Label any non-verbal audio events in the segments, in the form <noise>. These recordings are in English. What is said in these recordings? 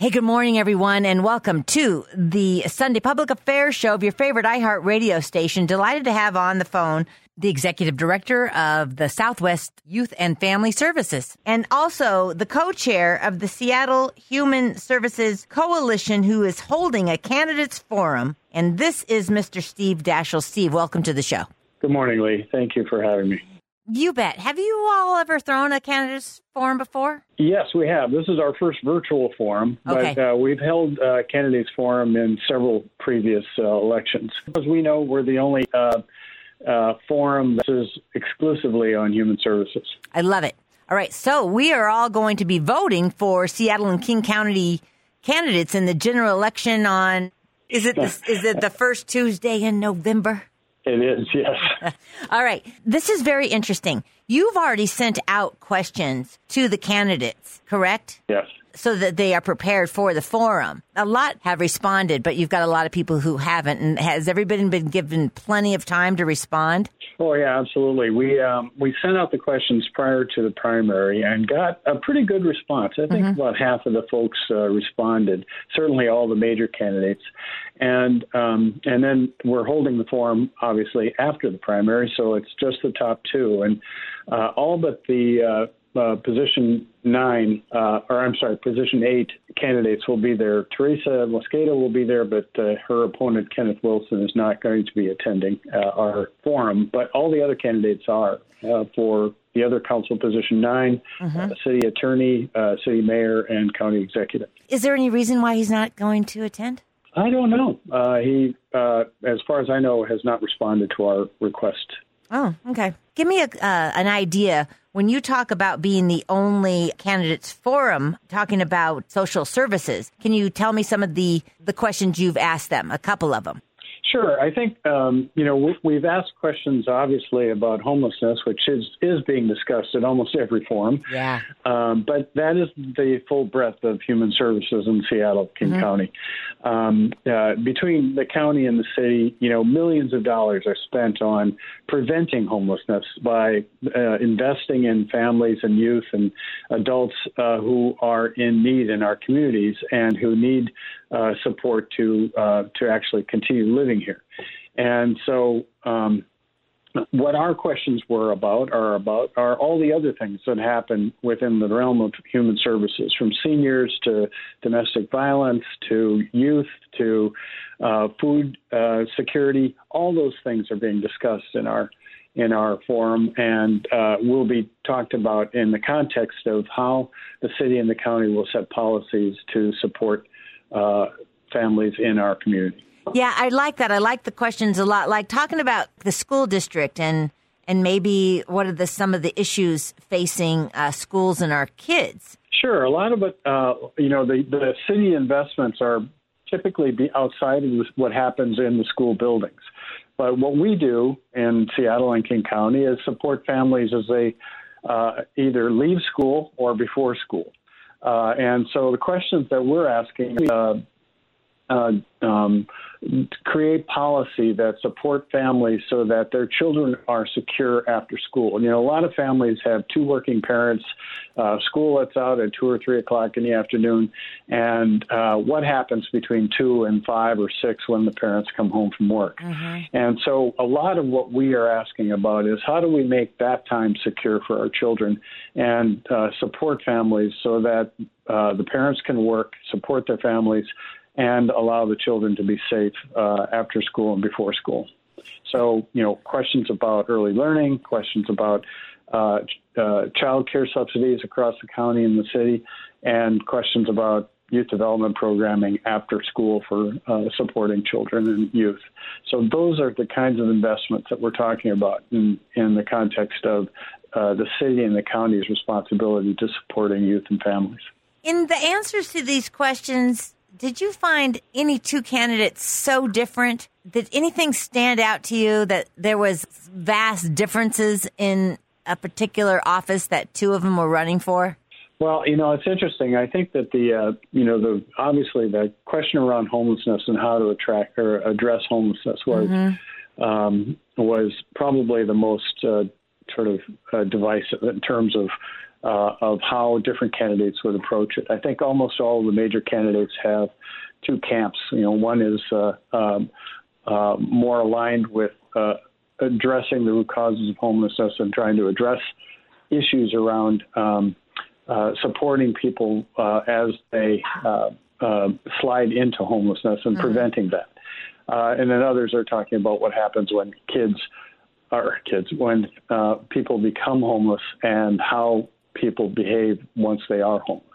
Hey, good morning, everyone, and welcome to the Sunday Public Affairs Show of your favorite iHeart radio station. Delighted to have on the phone the executive director of the Southwest Youth and Family Services, and also the co-chair of the Seattle Human Services Coalition, who is holding a candidates forum. And this is Mr. Steve Daschle. Steve, welcome to the show. Good morning, Lee. Thank you for having me. You bet. Have you all ever thrown a candidates forum before? Yes, we have. This is our first virtual forum, Okay. but uh, we've held uh, candidates forum in several previous uh, elections. As we know, we're the only uh, uh, forum that is exclusively on human services. I love it. All right, so we are all going to be voting for Seattle and King County candidates in the general election on. Is it the, <laughs> is it the first Tuesday in November? It is, yes. <laughs> All right, this is very interesting. You've already sent out questions to the candidates, correct? yes. So that they are prepared for the forum. A lot have responded, but you've got a lot of people who haven't. And has everybody been given plenty of time to respond? Oh yeah, absolutely. We um, we sent out the questions prior to the primary and got a pretty good response. I think about half of the folks uh, responded. Certainly, all the major candidates, and um, and then we're holding the forum obviously after the primary, so it's just the top two, and uh, all but the. Uh, uh, position nine, uh, or I'm sorry, position eight candidates will be there. Teresa Mosqueda will be there, but uh, her opponent, Kenneth Wilson, is not going to be attending uh, our forum. But all the other candidates are uh, for the other council position 9 uh, city attorney, uh, city mayor, and county executive. Is there any reason why he's not going to attend? I don't know. Uh, he, uh, as far as I know, has not responded to our request. Oh, okay. Give me a, uh, an idea when you talk about being the only candidates forum talking about social services. Can you tell me some of the the questions you've asked them? A couple of them. Sure. I think, um, you know, we, we've asked questions, obviously, about homelessness, which is, is being discussed at almost every forum. Yeah. Um, but that is the full breadth of human services in Seattle, King County. Um, uh, between the county and the city, you know, millions of dollars are spent on preventing homelessness by uh, investing in families and youth and adults uh, who are in need in our communities and who need uh, support to uh, to actually continue living here. And so, um, what our questions were about are about are all the other things that happen within the realm of human services, from seniors to domestic violence to youth to uh, food uh, security. All those things are being discussed in our in our forum and uh, will be talked about in the context of how the city and the county will set policies to support uh, families in our community. Yeah, I like that. I like the questions a lot. Like talking about the school district and and maybe what are the some of the issues facing uh, schools and our kids. Sure, a lot of it, uh, you know, the, the city investments are typically be outside of what happens in the school buildings. But what we do in Seattle and King County is support families as they uh, either leave school or before school. Uh, and so the questions that we're asking uh, uh, um, create policy that support families so that their children are secure after school. You know, a lot of families have two working parents, uh, school lets out at two or three o'clock in the afternoon, and uh, what happens between two and five or six when the parents come home from work. And so, a lot of what we are asking about is how do we make that time secure for our children and uh, support families so that uh, the parents can work, support their families, and allow the children to be safe uh, after school and before school. So, you know, questions about early learning, questions about uh, uh, child care subsidies across the county and the city, and questions about youth development programming after school for uh, supporting children and youth. So those are the kinds of investments that we're talking about in, in the context of uh, the city and the county's responsibility to supporting youth and families. In the answers to these questions, did you find any two candidates so different? Did anything stand out to you that there was vast differences in a particular office that two of them were running for? Well, you know, it's interesting. I think that the, uh, you know, the obviously the question around homelessness and how to attract or address homelessness was mm-hmm. um, was probably the most uh, sort of uh, divisive in terms of uh, of how different candidates would approach it. I think almost all of the major candidates have two camps. You know, one is uh, um, uh, more aligned with uh, addressing the root causes of homelessness and trying to address issues around um, uh, supporting people uh, as they slide into homelessness and mm-hmm. preventing that. and then others are talking about what happens when kids are kids when people become homeless and how people behave once they are homeless.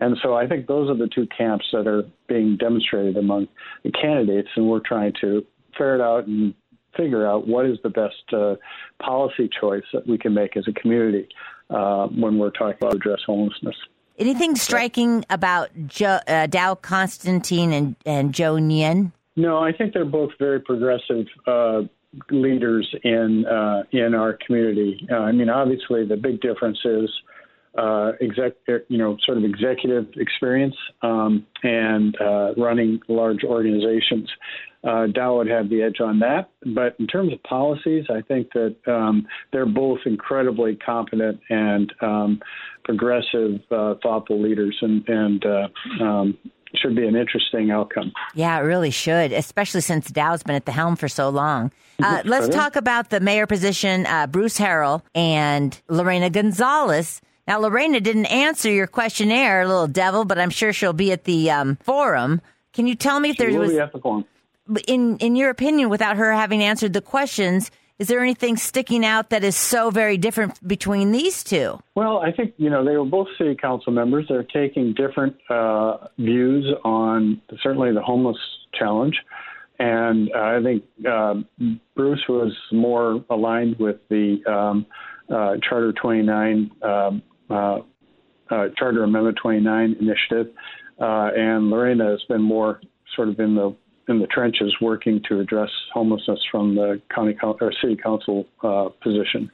And so I think those are the two camps that are being demonstrated among the candidates, and we're trying to ferret out and figure out what is the best uh, policy choice that we can make as a community uh, when we're talking about address homelessness. Anything striking about jo- uh, Dow Constantine and, and Joe Nguyen? No, I think they're both very progressive uh, leaders in uh, in our community. Uh, I mean, obviously, the big difference is uh, exec, you know, sort of executive experience um, and uh, running large organizations. Uh, Dow would have the edge on that. But in terms of policies, I think that um, they're both incredibly competent and um, progressive, uh, thoughtful leaders, and, and uh, um, should be an interesting outcome. Yeah, it really should, especially since Dow's been at the helm for so long. Uh, let's talk about the mayor position, uh, Bruce Harrell and Lorena Gonzalez. Now, Lorena didn't answer your questionnaire, little devil, but I'm sure she'll be at the um, forum. Can you tell me if there was, the forum. in in your opinion, without her having answered the questions, is there anything sticking out that is so very different between these two? Well, I think you know they were both city council members. They're taking different uh, views on certainly the homeless challenge, and uh, I think uh, Bruce was more aligned with the um, uh, Charter 29 um, uh, uh, Charter Amendment 29 initiative, uh, and Lorena has been more sort of in the in the trenches working to address homelessness from the county or city council uh, position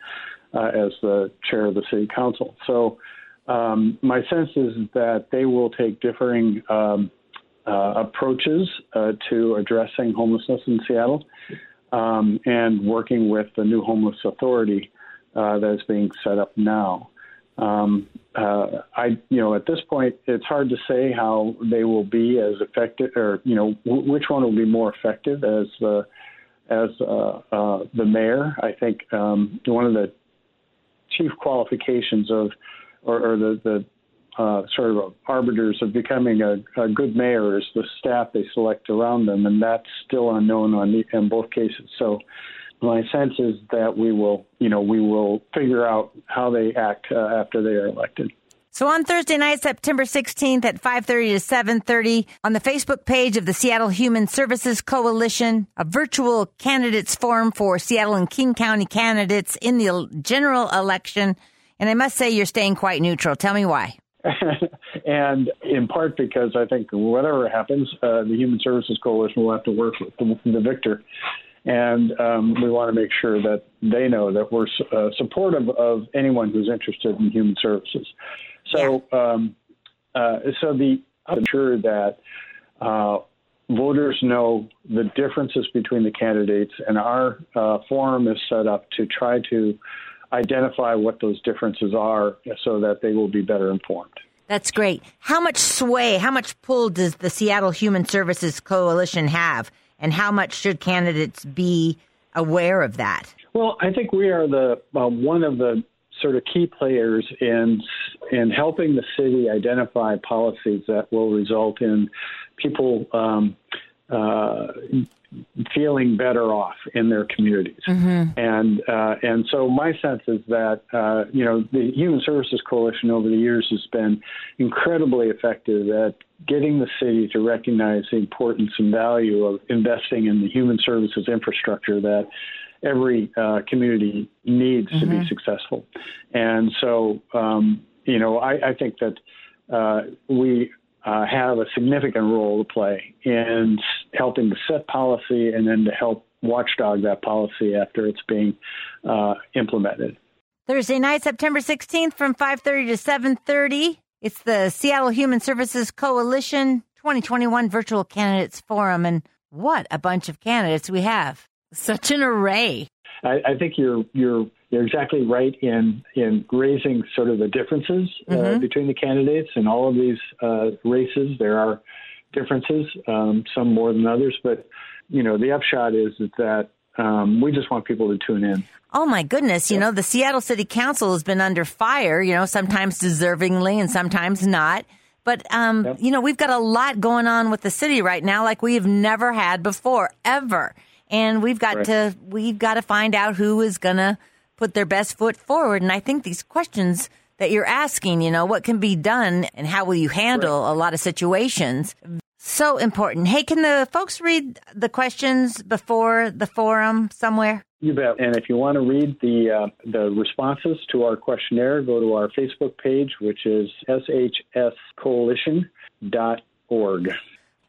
uh, as the chair of the city council. So um, my sense is that they will take differing um, uh, approaches to addressing homelessness in Seattle um, and working with the new homeless authority that is being set up now. Um, uh, I, you know, at this point, it's hard to say how they will be as effective, or you know, w- which one will be more effective as the as uh, uh, the mayor. I think um, one of the chief qualifications of, or, or the the uh, sort of arbiters of becoming a, a, good mayor is the staff they select around them, and that's still unknown on the, in both cases. So my sense is that we will, you know, we will figure out how they act uh, after they are elected. So on Thursday night, September 16th at 5:30 to 7:30 on the Facebook page of the Seattle Human Services Coalition, a virtual candidates forum for Seattle and King County candidates in the general election. And I must say you're staying quite neutral. Tell me why. <laughs> and in part because I think whatever happens, uh, the Human Services Coalition will have to work with the, the victor and um, we want to make sure that they know that we're uh, supportive of anyone who's interested in human services. So, um, uh, so the I'm sure that uh, voters know the differences between the candidates, and our uh, forum is set up to try to identify what those differences are, so that they will be better informed. That's great. How much sway, how much pull does the Seattle Human Services Coalition have? And how much should candidates be aware of that? Well, I think we are the uh, one of the sort of key players in in helping the city identify policies that will result in people um, uh, feeling better off in their communities. Mm-hmm. And uh, and so my sense is that uh, you know the Human Services Coalition over the years has been incredibly effective at getting the city to recognize the importance and value of investing in the human services infrastructure that every uh, community needs mm-hmm. to be mm-hmm. successful. And so um, you know I, I think that uh, we uh, have a significant role to play in helping to set policy and then to help watchdog that policy after it's being uh, implemented. Thursday night, September 16th from 5:30 to 7:30. It's the Seattle Human Services Coalition 2021 Virtual Candidates Forum and what a bunch of candidates we have. Such an array. I, I think you're you're you're exactly right in in raising sort of the differences uh, mm-hmm. between the candidates in all of these uh, races. There are differences, um, some more than others, but you know the upshot is that um, we just want people to tune in. Oh my goodness! You know the Seattle City Council has been under fire. You know sometimes deservingly and sometimes not. But um, yep. you know we've got a lot going on with the city right now, like we have never had before, ever. And we've got right. to we've got to find out who is going to put their best foot forward. And I think these questions that you're asking, you know, what can be done and how will you handle right. a lot of situations? So important. Hey, can the folks read the questions before the forum somewhere? You bet. And if you want to read the uh, the responses to our questionnaire, go to our Facebook page, which is shscoalition.org.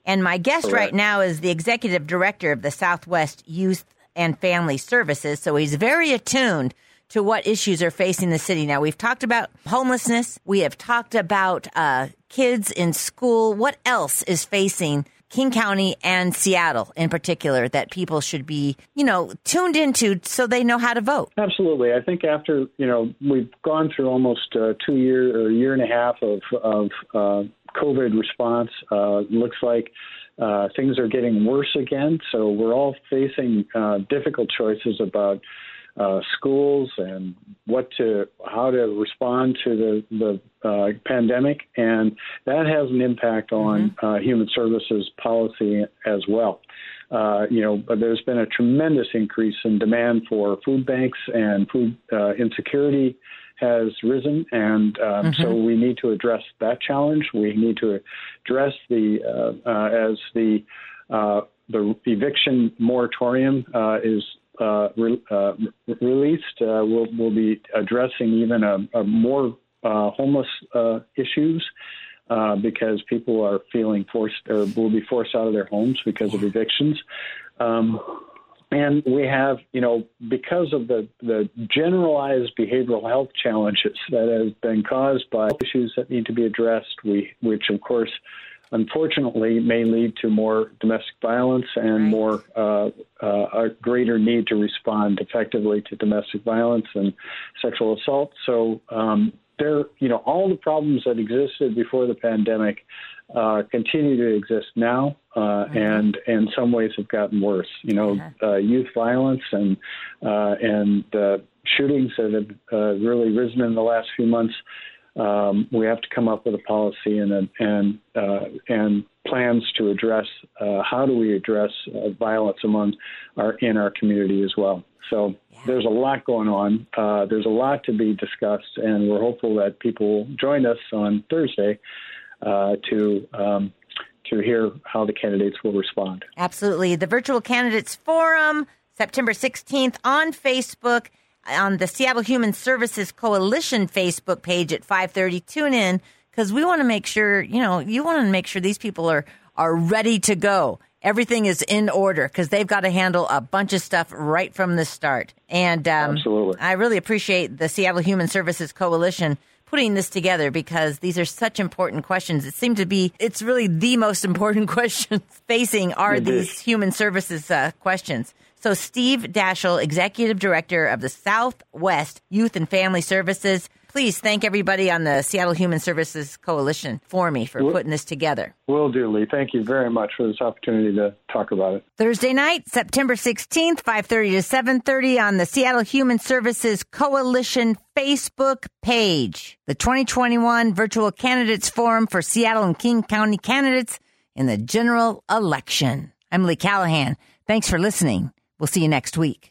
And my guest Correct. right now is the executive director of the Southwest Youth and Family Services. So he's very attuned to what issues are facing the city. Now, we've talked about homelessness. We have talked about uh, kids in school. What else is facing King County and Seattle in particular that people should be, you know, tuned into so they know how to vote? Absolutely. I think after, you know, we've gone through almost uh, two year or a year and a half of, of uh, COVID response, uh, looks like uh, things are getting worse again. So we're all facing uh, difficult choices about uh, schools and what to, how to respond to the the uh, pandemic, and that has an impact on mm-hmm. uh, human services policy as well. Uh, you know, but there's been a tremendous increase in demand for food banks and food uh, insecurity has risen, and um, mm-hmm. so we need to address that challenge. We need to address the uh, uh, as the uh, the eviction moratorium uh, is uh, re- uh, released. we'll we'll be addressing even a, a more homeless issues. because people are feeling forced or will be forced out of their homes because of evictions. Um, and we have, you know, because of the, the generalized behavioral health challenges that have been caused by issues that need to be addressed, we, which of course, unfortunately, may lead to more domestic violence and more uh, uh, a greater need to respond effectively to domestic violence and sexual assault. So um, there, you know, all the problems that existed before the pandemic uh, continue to exist now, uh, mm-hmm. and in some ways have gotten worse. You know, uh-huh. uh, youth violence and uh, and uh, shootings that have uh, really risen in the last few months. Um, we have to come up with a policy and and and plans to address how do we address violence among our in our community as well. So there's a lot going on. Uh, there's a lot to be discussed, and we're hopeful that people will join us on Thursday uh, to um, to hear how the candidates will respond. Absolutely. The Virtual Candidates Forum, September 16th on Facebook on the Seattle Human Services Coalition Facebook page at 5:30. Tune in because we want to make sure you know you want to make sure these people are are ready to go. Everything is in order because they've got to handle a bunch of stuff right from the start. And um, absolutely, I really appreciate the Seattle Human Services Coalition putting this together because these are such important questions. It seemed to be, it's really the most important <laughs> questions facing are these human services uh, questions. So, Steve Daschle, Executive Director of the Southwest Youth and Family Services, please thank everybody on the Seattle Human Services Coalition for me for putting this together. Will do, Lee. Thank you very much for this opportunity to talk about it. Thursday night, September 16th, 5.30 to 7.30 on the Seattle Human Services Coalition Facebook page. The 2021 Virtual Candidates Forum for Seattle and King County candidates in the general election. I'm Lee Callahan. Thanks for listening. We'll see you next week.